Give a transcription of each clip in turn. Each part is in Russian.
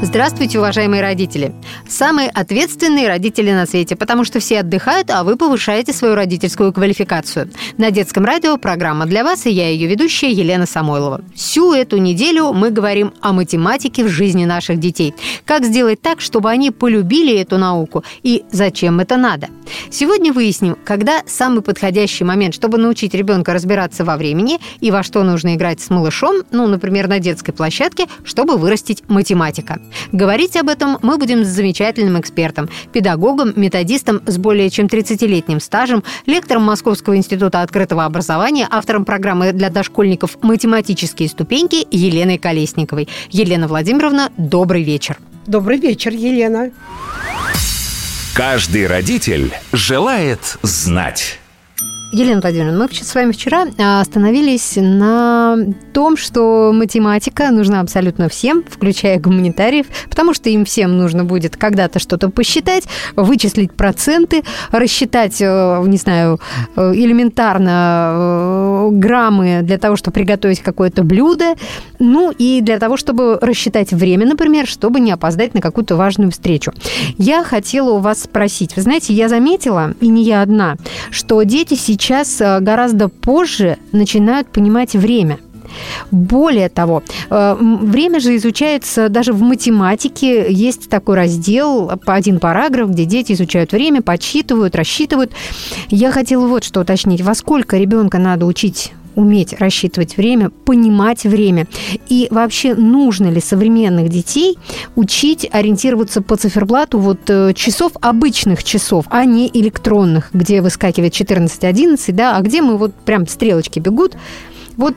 Здравствуйте, уважаемые родители! Самые ответственные родители на свете, потому что все отдыхают, а вы повышаете свою родительскую квалификацию. На детском радио программа для вас, и я ее ведущая Елена Самойлова. Всю эту неделю мы говорим о математике в жизни наших детей. Как сделать так, чтобы они полюбили эту науку и зачем это надо. Сегодня выясним, когда самый подходящий момент, чтобы научить ребенка разбираться во времени и во что нужно играть с малышом, ну, например, на детской площадке, чтобы вырастить математика. Говорить об этом мы будем с замечательным экспертом, педагогом, методистом с более чем 30-летним стажем, лектором Московского института открытого образования, автором программы для дошкольников «Математические ступеньки» Еленой Колесниковой. Елена Владимировна, добрый вечер. Добрый вечер, Елена. Каждый родитель желает знать. Елена Владимировна, мы с вами вчера а, остановились на том, что математика нужна абсолютно всем, включая гуманитариев, потому что им всем нужно будет когда-то что-то посчитать, вычислить проценты, рассчитать, э, не знаю, э, элементарно э, граммы для того, чтобы приготовить какое-то блюдо, ну и для того, чтобы рассчитать время, например, чтобы не опоздать на какую-то важную встречу. Я хотела у вас спросить, вы знаете, я заметила, и не я одна, что дети сейчас сейчас э, гораздо позже начинают понимать время. Более того, э, время же изучается даже в математике. Есть такой раздел, один параграф, где дети изучают время, подсчитывают, рассчитывают. Я хотела вот что уточнить. Во сколько ребенка надо учить уметь рассчитывать время, понимать время. И вообще нужно ли современных детей учить ориентироваться по циферблату вот э, часов, обычных часов, а не электронных, где выскакивает 14-11, да, а где мы вот прям стрелочки бегут. Вот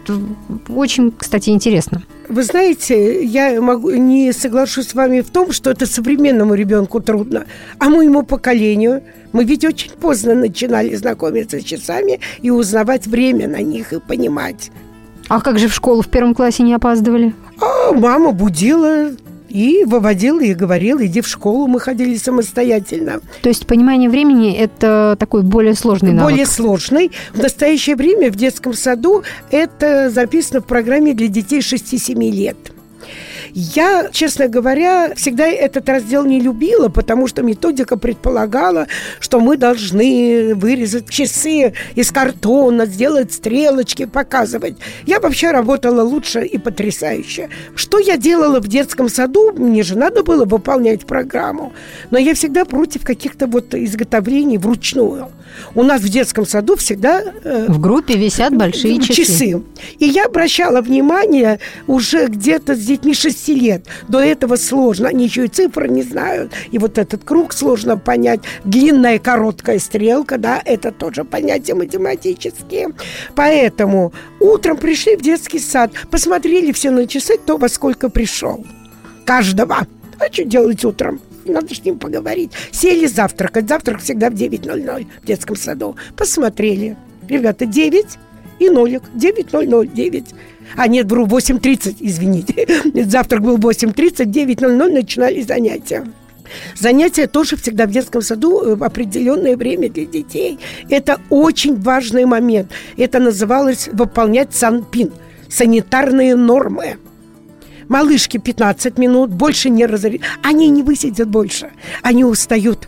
очень, кстати, интересно. Вы знаете, я могу, не соглашусь с вами в том, что это современному ребенку трудно, а моему поколению. Мы ведь очень поздно начинали знакомиться с часами и узнавать время на них и понимать. А как же в школу в первом классе не опаздывали? А мама будила, и выводил и говорил, иди в школу, мы ходили самостоятельно. То есть понимание времени – это такой более сложный навык? Более сложный. В настоящее время в детском саду это записано в программе для детей 6-7 лет. Я, честно говоря, всегда этот раздел не любила, потому что методика предполагала, что мы должны вырезать часы из картона, сделать стрелочки, показывать. Я вообще работала лучше и потрясающе. Что я делала в детском саду? Мне же надо было выполнять программу. Но я всегда против каких-то вот изготовлений вручную. У нас в детском саду всегда... Э, в группе висят большие часы. часы. И я обращала внимание уже где-то с детьми 6 лет. До этого сложно. Они еще и цифры не знают. И вот этот круг сложно понять. Длинная короткая стрелка, да, это тоже понятия математические. Поэтому утром пришли в детский сад, посмотрели все на часы, кто во сколько пришел. Каждого. А что делать утром? Надо с ним поговорить. Сели завтракать. Завтрак всегда в 9.00 в детском саду. Посмотрели. Ребята, 9 и нолик. 9.00, 9. А нет, вру, 8.30, извините. Завтрак был 8.30, 9.00 начинали занятия. Занятия тоже всегда в детском саду э, в определенное время для детей. Это очень важный момент. Это называлось выполнять санпин, санитарные нормы. Малышки 15 минут, больше не разорят. Они не высидят больше, они устают.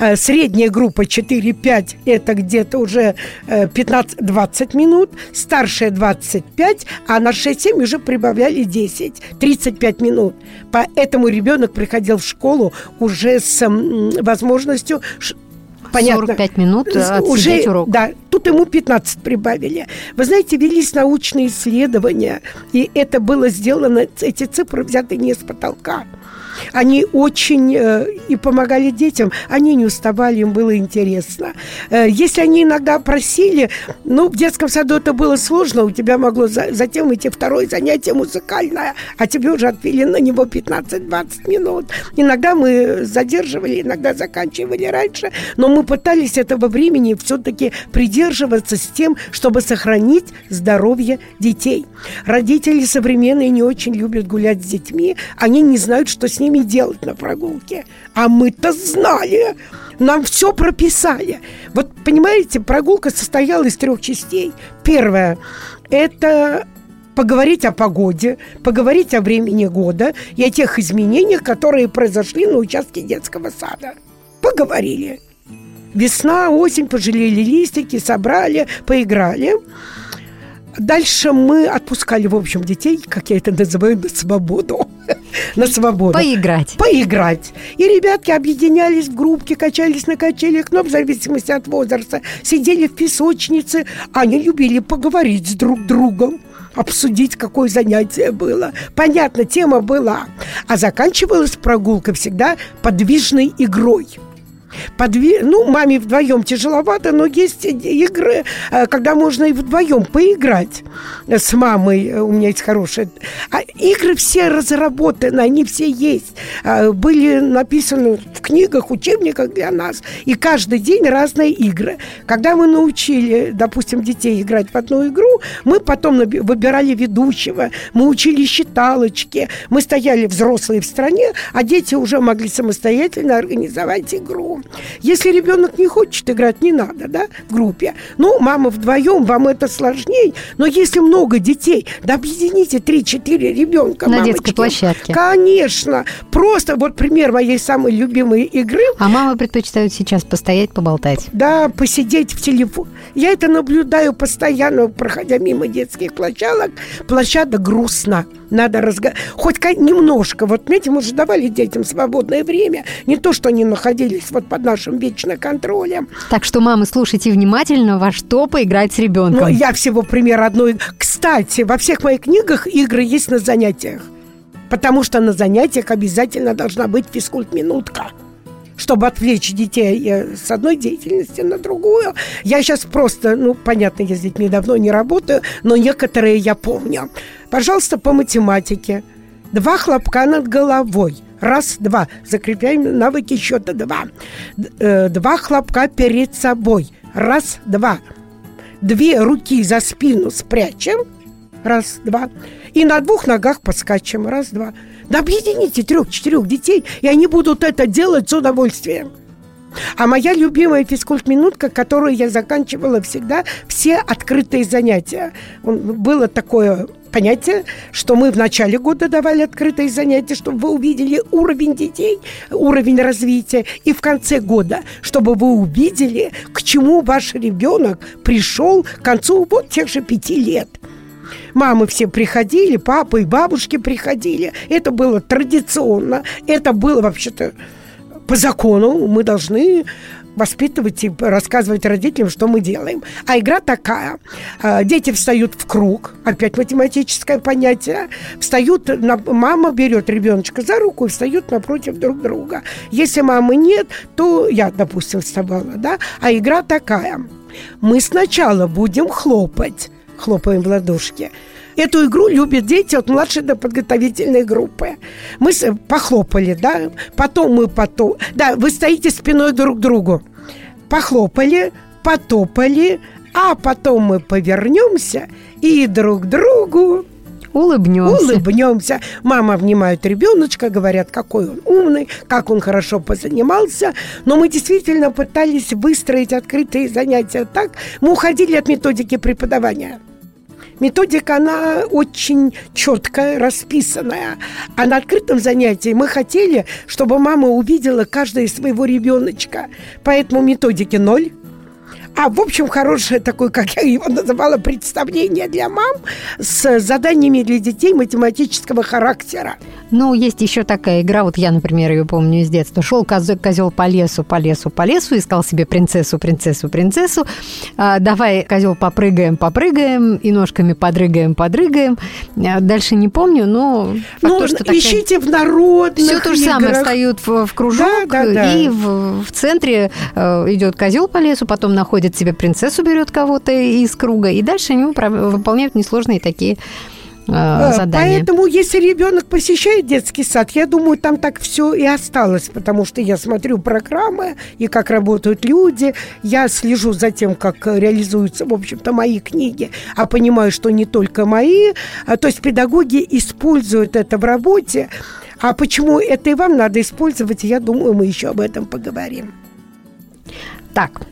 Э, средняя группа 4-5 это где-то уже 15-20 э, минут, старшая 25, а на 6-7 уже прибавляли 10, 35 минут. Поэтому ребенок приходил в школу уже с возможностью понятно. 45 минут уже, урок. Да, тут ему 15 прибавили. Вы знаете, велись научные исследования, и это было сделано, эти цифры взяты не с потолка. Они очень э, и помогали детям, они не уставали, им было интересно. Э, если они иногда просили, ну, в детском саду это было сложно, у тебя могло за, затем идти второе занятие музыкальное, а тебе уже отвели на него 15-20 минут. Иногда мы задерживали, иногда заканчивали раньше, но мы пытались этого времени все-таки придерживаться с тем, чтобы сохранить здоровье детей. Родители современные не очень любят гулять с детьми, они не знают, что с ними делать на прогулке. А мы-то знали. Нам все прописали. Вот, понимаете, прогулка состояла из трех частей. Первое – это поговорить о погоде, поговорить о времени года и о тех изменениях, которые произошли на участке детского сада. Поговорили. Весна, осень, пожалели листики, собрали, поиграли. Дальше мы отпускали, в общем, детей, как я это называю, на свободу. на свободу. Поиграть. Поиграть. И ребятки объединялись в группки, качались на качелях, но в зависимости от возраста, сидели в песочнице. Они любили поговорить с друг другом обсудить, какое занятие было. Понятно, тема была. А заканчивалась прогулка всегда подвижной игрой – Подви... Ну, маме вдвоем тяжеловато, но есть игры, э, когда можно и вдвоем поиграть с мамой. У меня есть хорошие. А игры все разработаны, они все есть. А, были написаны в книгах, учебниках для нас. И каждый день разные игры. Когда мы научили, допустим, детей играть в одну игру, мы потом выбирали ведущего, мы учили считалочки, мы стояли взрослые в стране, а дети уже могли самостоятельно организовать игру. Если ребенок не хочет играть, не надо, да, в группе. Ну, мама вдвоем, вам это сложнее. Но если много детей, да объедините 3-4 ребенка. На мамочки. детской площадке. Конечно. Просто вот пример моей самой любимой игры. А мамы предпочитают сейчас постоять, поболтать. Да, посидеть в телефон. Я это наблюдаю постоянно, проходя мимо детских площадок. Площадок грустно надо разговаривать. Хоть немножко. Вот, знаете, мы же давали детям свободное время. Не то, что они находились вот под нашим вечным контролем. Так что, мамы, слушайте внимательно, во что поиграть с ребенком. Ну, я всего пример одной. Кстати, во всех моих книгах игры есть на занятиях. Потому что на занятиях обязательно должна быть физкульт-минутка чтобы отвлечь детей э, с одной деятельности на другую. Я сейчас просто, ну, понятно, я с детьми давно не работаю, но некоторые я помню. Пожалуйста, по математике. Два хлопка над головой. Раз, два. Закрепляем навыки счета. Два. Э, два хлопка перед собой. Раз, два. Две руки за спину спрячем. Раз, два. И на двух ногах поскачем. Раз, два. Да объедините трех-четырех детей, и они будут это делать с удовольствием. А моя любимая физкульт-минутка, которую я заканчивала всегда, все открытые занятия. Было такое понятие, что мы в начале года давали открытые занятия, чтобы вы увидели уровень детей, уровень развития, и в конце года, чтобы вы увидели, к чему ваш ребенок пришел к концу вот тех же пяти лет. Мамы все приходили, папы и бабушки приходили. Это было традиционно. Это было вообще-то по закону. Мы должны воспитывать и рассказывать родителям, что мы делаем. А игра такая. А, дети встают в круг, опять математическое понятие. Встают, мама берет ребеночка за руку и встают напротив друг друга. Если мамы нет, то я, допустим, вставала, да? А игра такая. Мы сначала будем хлопать хлопаем в ладошки. Эту игру любят дети от младшей до подготовительной группы. Мы похлопали, да, потом мы потом... Да, вы стоите спиной друг к другу. Похлопали, потопали, а потом мы повернемся и друг другу Улыбнемся. Улыбнемся. Мама обнимает ребеночка, говорят, какой он умный, как он хорошо позанимался. Но мы действительно пытались выстроить открытые занятия так. Мы уходили от методики преподавания. Методика, она очень четкая, расписанная. А на открытом занятии мы хотели, чтобы мама увидела каждого своего ребеночка. Поэтому методики ноль а, в общем, хорошее такое, как я его называла, представление для мам с заданиями для детей математического характера. Ну, есть еще такая игра, вот я, например, ее помню из детства. Шел козел, козел по лесу, по лесу, по лесу, искал себе принцессу, принцессу, принцессу. А, давай, козел, попрыгаем, попрыгаем, и ножками подрыгаем, подрыгаем. А, дальше не помню, но... Ну, то, что ищите такая... в народных Все то же играх. самое, встают в, в кружок, да, да, да. и в, в центре э, идет козел по лесу, потом находит себе принцессу, берет кого-то из круга, и дальше они выполняют несложные такие э, задания. Поэтому, если ребенок посещает детский сад, я думаю, там так все и осталось, потому что я смотрю программы и как работают люди, я слежу за тем, как реализуются, в общем-то, мои книги, а понимаю, что не только мои, а, то есть педагоги используют это в работе, а почему это и вам надо использовать, я думаю, мы еще об этом поговорим. Так,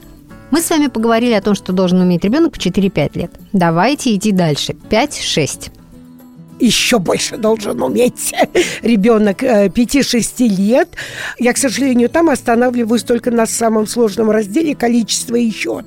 мы с вами поговорили о том, что должен уметь ребенок в 4-5 лет. Давайте идти дальше. 5-6 еще больше должен уметь ребенок 5-6 э, лет. Я, к сожалению, там останавливаюсь только на самом сложном разделе количество и счет.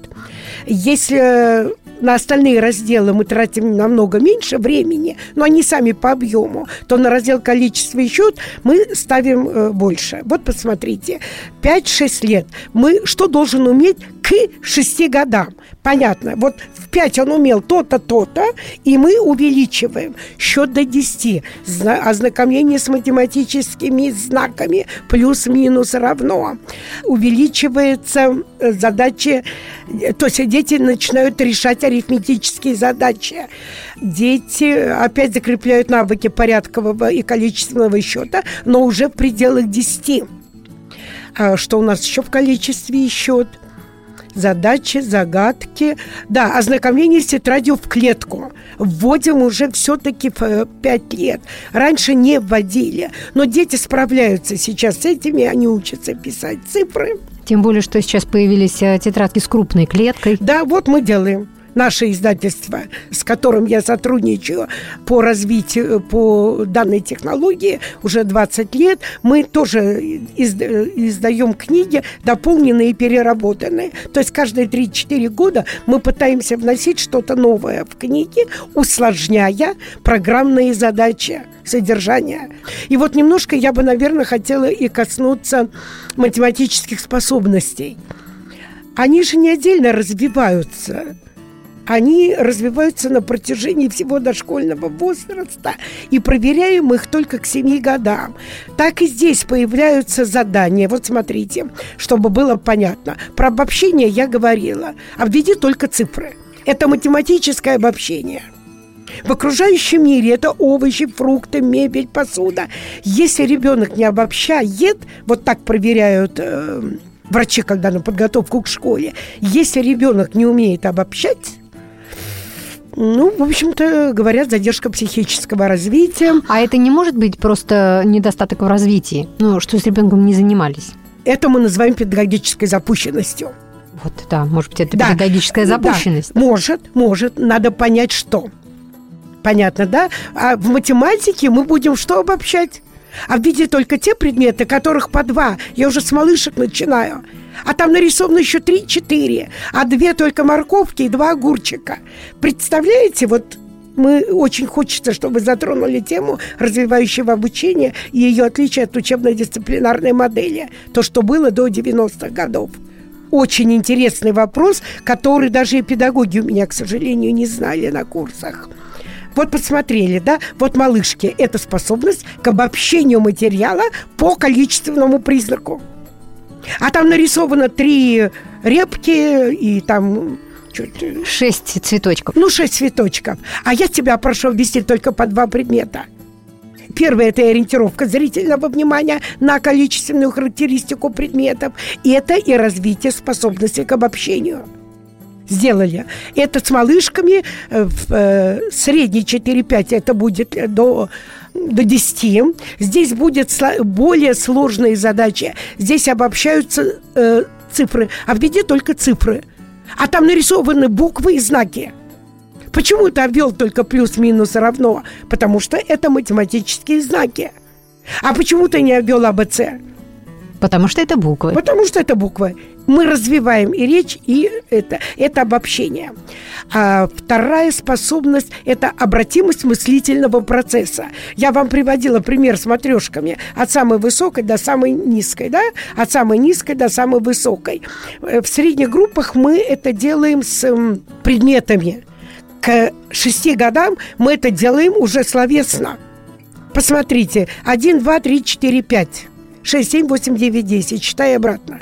Если на остальные разделы мы тратим намного меньше времени, но они сами по объему, то на раздел количество и счет мы ставим э, больше. Вот посмотрите, 5-6 лет. Мы что должен уметь к 6 годам? Понятно. Вот в 5 он умел то-то, то-то, и мы увеличиваем. Счет до 10. Ознакомление с математическими знаками плюс-минус равно. Увеличивается э, задачи, э, то есть дети начинают решать арифметические задачи. Дети опять закрепляют навыки порядкового и количественного счета, но уже в пределах 10. А что у нас еще в количестве счет? Задачи, загадки. Да, ознакомление с тетрадью в клетку. Вводим уже все-таки в 5 э, лет. Раньше не вводили. Но дети справляются сейчас с этими, они учатся писать цифры. Тем более, что сейчас появились э, тетрадки с крупной клеткой. Да, вот мы делаем наше издательство, с которым я сотрудничаю по развитию, по данной технологии уже 20 лет, мы тоже издаем книги, дополненные и переработанные. То есть каждые 3-4 года мы пытаемся вносить что-то новое в книги, усложняя программные задачи содержания. И вот немножко я бы, наверное, хотела и коснуться математических способностей. Они же не отдельно развиваются они развиваются на протяжении всего дошкольного возраста, и проверяем их только к 7 годам. Так и здесь появляются задания. Вот смотрите, чтобы было понятно. Про обобщение я говорила. Обведи только цифры. Это математическое обобщение. В окружающем мире это овощи, фрукты, мебель, посуда. Если ребенок не обобщает, вот так проверяют э, врачи, когда на подготовку к школе, если ребенок не умеет обобщать, ну, в общем-то, говорят, задержка психического развития. А это не может быть просто недостаток в развитии? Ну, что с ребенком не занимались? Это мы называем педагогической запущенностью. Вот, да, может быть, это да. педагогическая запущенность. Да, может, может. Надо понять, что. Понятно, да? А в математике мы будем что обобщать? А в виде только те предметы, которых по два. Я уже с малышек начинаю. А там нарисовано еще три-четыре. А две только морковки и два огурчика. Представляете, вот мы очень хочется, чтобы затронули тему развивающего обучения и ее отличие от учебно-дисциплинарной модели. То, что было до 90-х годов. Очень интересный вопрос, который даже и педагоги у меня, к сожалению, не знали на курсах. Вот посмотрели, да, вот малышки – это способность к обобщению материала по количественному признаку. А там нарисовано три репки и там Шесть цветочков. Ну, шесть цветочков. А я тебя прошу объяснить только по два предмета. Первое – это ориентировка зрительного внимания на количественную характеристику предметов. Это и развитие способности к обобщению – сделали. Это с малышками э, в э, средней 4-5 это будет до до 10. Здесь будет более сложные задачи. Здесь обобщаются э, цифры. А введи только цифры. А там нарисованы буквы и знаки. Почему ты обвел только плюс-минус равно? Потому что это математические знаки. А почему ты не обвел АБЦ? Потому что это буквы. Потому что это буквы. Мы развиваем и речь, и это, это обобщение. А вторая способность – это обратимость мыслительного процесса. Я вам приводила пример с матрешками от самой высокой до самой низкой, да? От самой низкой до самой высокой. Э, в средних группах мы это делаем с предметами. К шести годам мы это делаем уже словесно. Посмотрите, 1, 2, 3, 4, 5. 6, 7, 8, 9, 10. Читай обратно.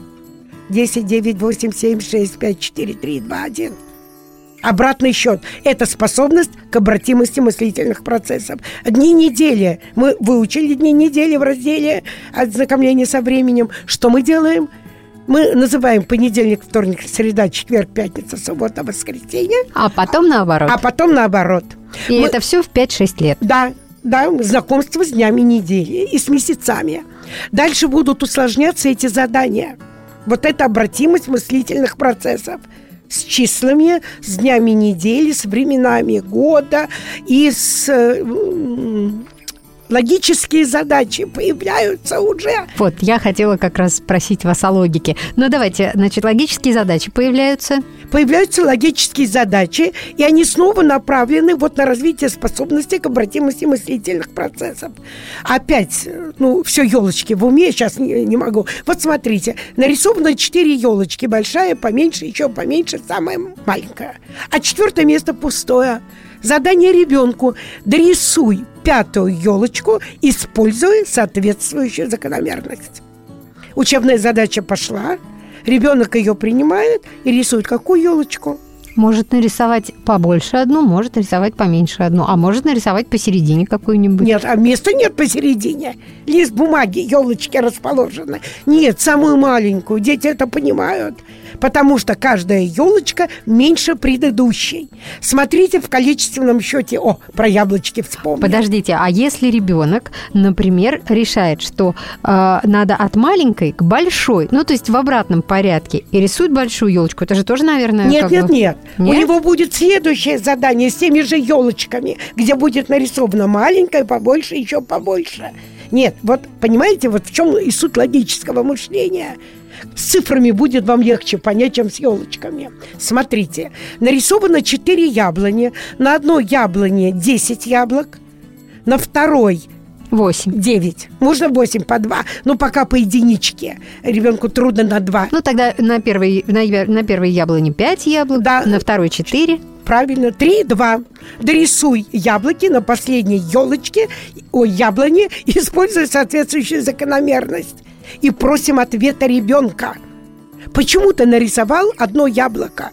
10, 9, 8, 7, 6, 5, 4, 3, 2, 1. Обратный счет – это способность к обратимости мыслительных процессов. Дни недели. Мы выучили дни недели в разделе ознакомления со временем. Что мы делаем? Мы называем понедельник, вторник, среда, четверг, пятница, суббота, воскресенье. А потом наоборот. А потом наоборот. И мы... это все в 5-6 лет. Да, да, знакомство с днями недели и с месяцами. Дальше будут усложняться эти задания. Вот это обратимость мыслительных процессов с числами, с днями недели, с временами года и с логические задачи появляются уже. Вот, я хотела как раз спросить вас о логике. Ну, давайте, значит, логические задачи появляются? Появляются логические задачи, и они снова направлены вот на развитие способностей к обратимости мыслительных процессов. Опять, ну, все елочки в уме, сейчас не, не могу. Вот смотрите, нарисовано четыре елочки, большая, поменьше, еще поменьше, самая маленькая. А четвертое место пустое. Задание ребенку. Дорисуй пятую елочку, используя соответствующую закономерность. Учебная задача пошла, ребенок ее принимает и рисует какую елочку – может нарисовать побольше одну, может нарисовать поменьше одну, а может нарисовать посередине какую-нибудь. Нет, а места нет посередине. Лист бумаги, елочки расположены. Нет, самую маленькую. Дети это понимают. Потому что каждая елочка меньше предыдущей. Смотрите в количественном счете. О, про яблочки вспомнил. Подождите, а если ребенок, например, решает, что э, надо от маленькой к большой, ну то есть в обратном порядке, и рисует большую елочку, это же тоже, наверное, нет, нет, бы... нет. Нет? У него будет следующее задание с теми же елочками, где будет нарисовано маленькое, побольше, еще побольше. Нет, вот понимаете, вот в чем и суть логического мышления. С цифрами будет вам легче понять, чем с елочками. Смотрите, нарисовано 4 яблони. На одной яблоне 10 яблок, на второй Восемь. Девять. Можно восемь по два, но пока по единичке. Ребенку трудно на два. Ну, тогда на первой, на, на первой яблоне пять яблок, да. на второй четыре. Правильно, три, два. Дорисуй яблоки на последней елочке, о яблоне, используя соответствующую закономерность. И просим ответа ребенка. Почему ты нарисовал одно яблоко?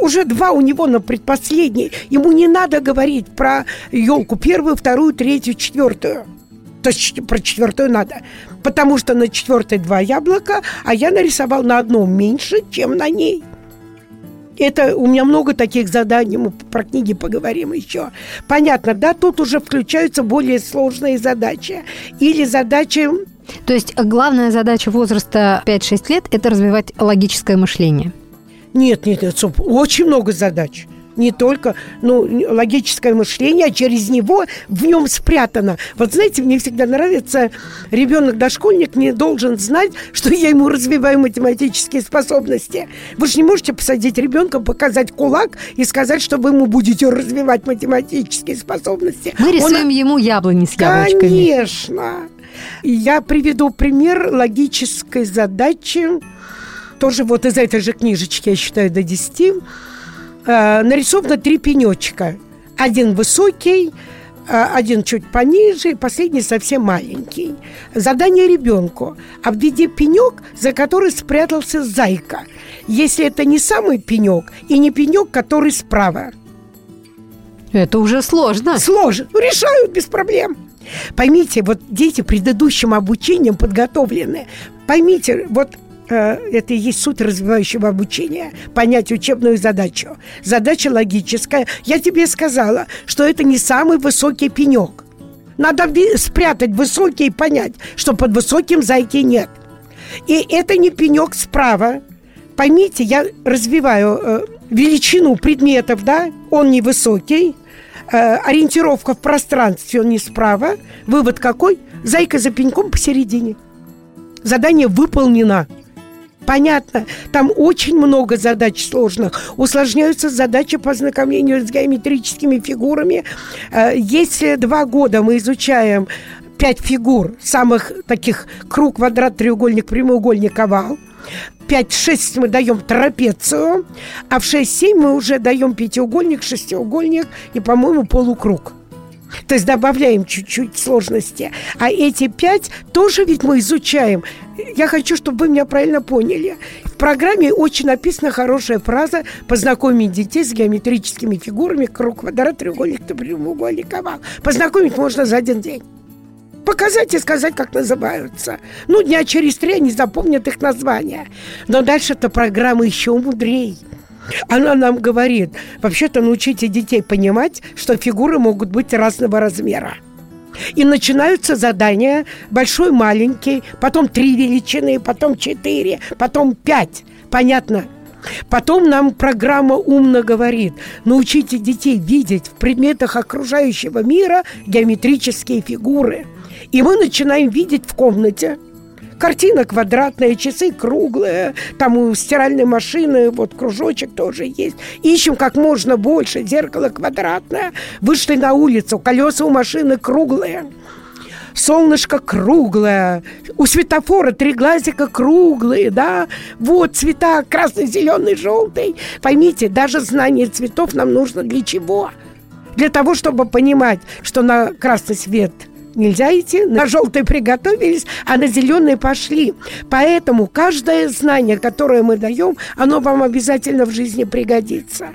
уже два у него на предпоследней. Ему не надо говорить про елку первую, вторую, третью, четвертую. То есть про четвертую надо. Потому что на четвертой два яблока, а я нарисовал на одном меньше, чем на ней. Это у меня много таких заданий, мы про книги поговорим еще. Понятно, да, тут уже включаются более сложные задачи. Или задачи то есть главная задача возраста 5-6 лет – это развивать логическое мышление. Нет, нет, нет. Очень много задач. Не только ну, логическое мышление, а через него в нем спрятано. Вот знаете, мне всегда нравится, ребенок-дошкольник не должен знать, что я ему развиваю математические способности. Вы же не можете посадить ребенка, показать кулак и сказать, что вы ему будете развивать математические способности. Мы рисуем Он... ему яблони с яблочками. Конечно. Я приведу пример логической задачи тоже вот из этой же книжечки, я считаю, до 10, э, нарисовано три пенечка. Один высокий, э, один чуть пониже, последний совсем маленький. Задание ребенку. Обведи пенек, за который спрятался зайка. Если это не самый пенек и не пенек, который справа. Это уже сложно. Сложно. Решают без проблем. Поймите, вот дети предыдущим обучением подготовлены. Поймите, вот Э, это и есть суть развивающего обучения, понять учебную задачу. Задача логическая. Я тебе сказала, что это не самый высокий пенек. Надо спрятать высокий и понять, что под высоким зайки нет. И это не пенек справа. Поймите, я развиваю э, величину предметов, да, он невысокий, э, ориентировка в пространстве, он не справа. Вывод какой? Зайка за пеньком посередине. Задание выполнено. Понятно, там очень много задач сложных. Усложняются задачи по знакомлению с геометрическими фигурами. Э, если два года мы изучаем пять фигур, самых таких круг, квадрат, треугольник, прямоугольник, овал, 5-6 мы даем трапецию, а в 6-7 мы уже даем пятиугольник, шестиугольник и, по-моему, полукруг. То есть добавляем чуть-чуть сложности. А эти пять тоже ведь мы изучаем. Я хочу, чтобы вы меня правильно поняли. В программе очень написана хорошая фраза «Познакомить детей с геометрическими фигурами круг, квадрат, треугольник, прямоугольник, овал». Познакомить можно за один день показать и сказать, как называются. Ну, дня через три они запомнят их название. Но дальше эта программа еще мудрее. Она нам говорит, вообще-то научите детей понимать, что фигуры могут быть разного размера. И начинаются задания большой, маленький, потом три величины, потом четыре, потом пять. Понятно? Потом нам программа умно говорит, научите детей видеть в предметах окружающего мира геометрические фигуры. И мы начинаем видеть в комнате – Картина квадратная, часы круглые, там у стиральной машины вот кружочек тоже есть. Ищем как можно больше, зеркало квадратное. Вышли на улицу, колеса у машины круглые. Солнышко круглое, у светофора три глазика круглые, да, вот цвета красный, зеленый, желтый. Поймите, даже знание цветов нам нужно для чего? Для того, чтобы понимать, что на красный свет – нельзя идти. На желтый приготовились, а на зеленый пошли. Поэтому каждое знание, которое мы даем, оно вам обязательно в жизни пригодится.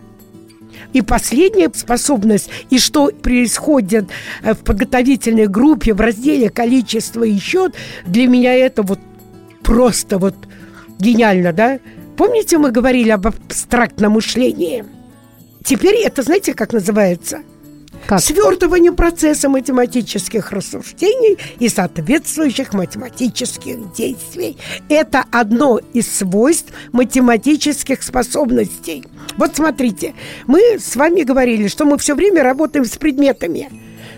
И последняя способность, и что происходит э, в подготовительной группе в разделе «Количество и счет», для меня это вот просто вот гениально, да? Помните, мы говорили об абстрактном мышлении? Теперь это, знаете, как называется – как? Свертывание процесса математических рассуждений и соответствующих математических действий. Это одно из свойств математических способностей. Вот смотрите, мы с вами говорили, что мы все время работаем с предметами.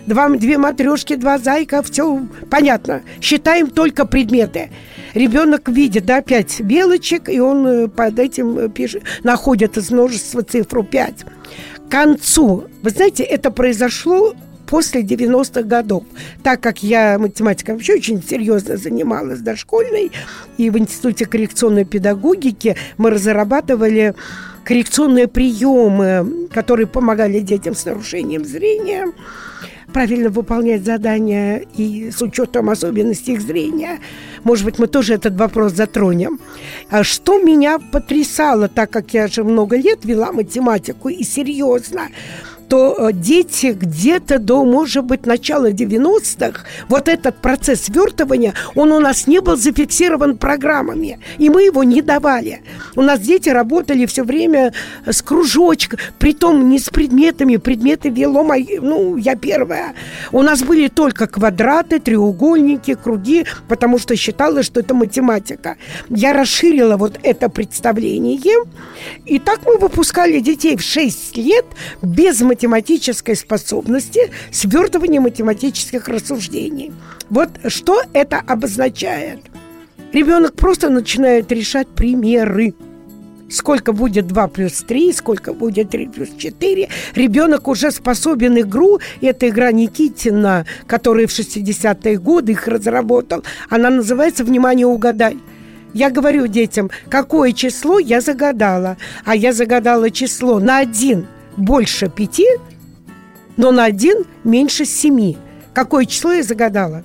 Два, две матрешки, два зайка, все понятно. Считаем только предметы. Ребенок видит, да, пять белочек, и он э, под этим э, пишет, находит из множества цифру пять концу, вы знаете, это произошло после 90-х годов. Так как я математикой вообще очень серьезно занималась дошкольной, и в Институте коррекционной педагогики мы разрабатывали коррекционные приемы, которые помогали детям с нарушением зрения правильно выполнять задания и с учетом особенностей их зрения. Может быть, мы тоже этот вопрос затронем. А что меня потрясало, так как я же много лет вела математику и серьезно, то э, дети где-то до, может быть, начала 90-х, вот этот процесс свертывания, он у нас не был зафиксирован программами, и мы его не давали. У нас дети работали все время с кружочком, притом не с предметами, предметы вело мои, ну, я первая. У нас были только квадраты, треугольники, круги, потому что считала, что это математика. Я расширила вот это представление, и так мы выпускали детей в 6 лет без математики математической способности свертывания математических рассуждений. Вот что это обозначает. Ребенок просто начинает решать примеры. Сколько будет 2 плюс 3, сколько будет 3 плюс 4. Ребенок уже способен игру, это игра Никитина, который в 60-е годы их разработал. Она называется «Внимание, угадай». Я говорю детям, какое число я загадала. А я загадала число на один больше пяти, но на один меньше семи. Какое число я загадала?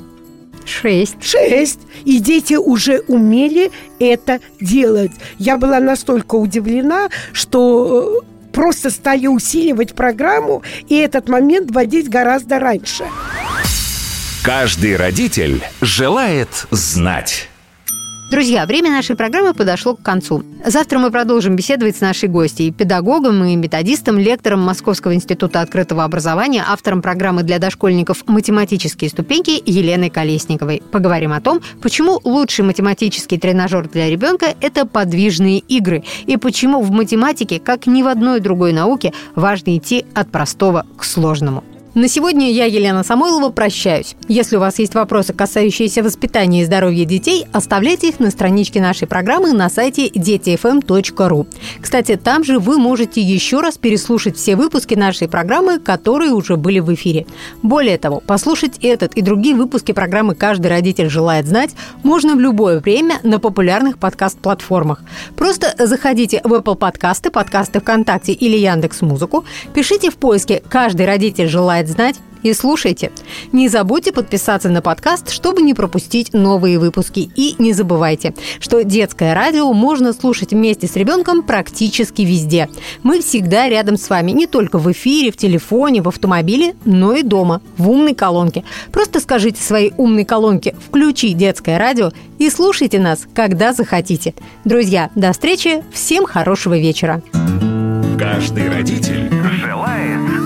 Шесть. Шесть. И дети уже умели это делать. Я была настолько удивлена, что э, просто стали усиливать программу и этот момент вводить гораздо раньше. Каждый родитель желает знать. Друзья, время нашей программы подошло к концу. Завтра мы продолжим беседовать с нашей гостьей, педагогом и методистом, лектором Московского института открытого образования, автором программы для дошкольников «Математические ступеньки» Еленой Колесниковой. Поговорим о том, почему лучший математический тренажер для ребенка – это подвижные игры, и почему в математике, как ни в одной другой науке, важно идти от простого к сложному. На сегодня я, Елена Самойлова, прощаюсь. Если у вас есть вопросы, касающиеся воспитания и здоровья детей, оставляйте их на страничке нашей программы на сайте детифм.ру. Кстати, там же вы можете еще раз переслушать все выпуски нашей программы, которые уже были в эфире. Более того, послушать этот и другие выпуски программы «Каждый родитель желает знать» можно в любое время на популярных подкаст-платформах. Просто заходите в Apple подкасты, подкасты ВКонтакте или Яндекс Музыку, пишите в поиске «Каждый родитель желает желает знать и слушайте. Не забудьте подписаться на подкаст, чтобы не пропустить новые выпуски. И не забывайте, что детское радио можно слушать вместе с ребенком практически везде. Мы всегда рядом с вами, не только в эфире, в телефоне, в автомобиле, но и дома, в умной колонке. Просто скажите своей умной колонке «Включи детское радио» и слушайте нас, когда захотите. Друзья, до встречи, всем хорошего вечера. Каждый родитель желает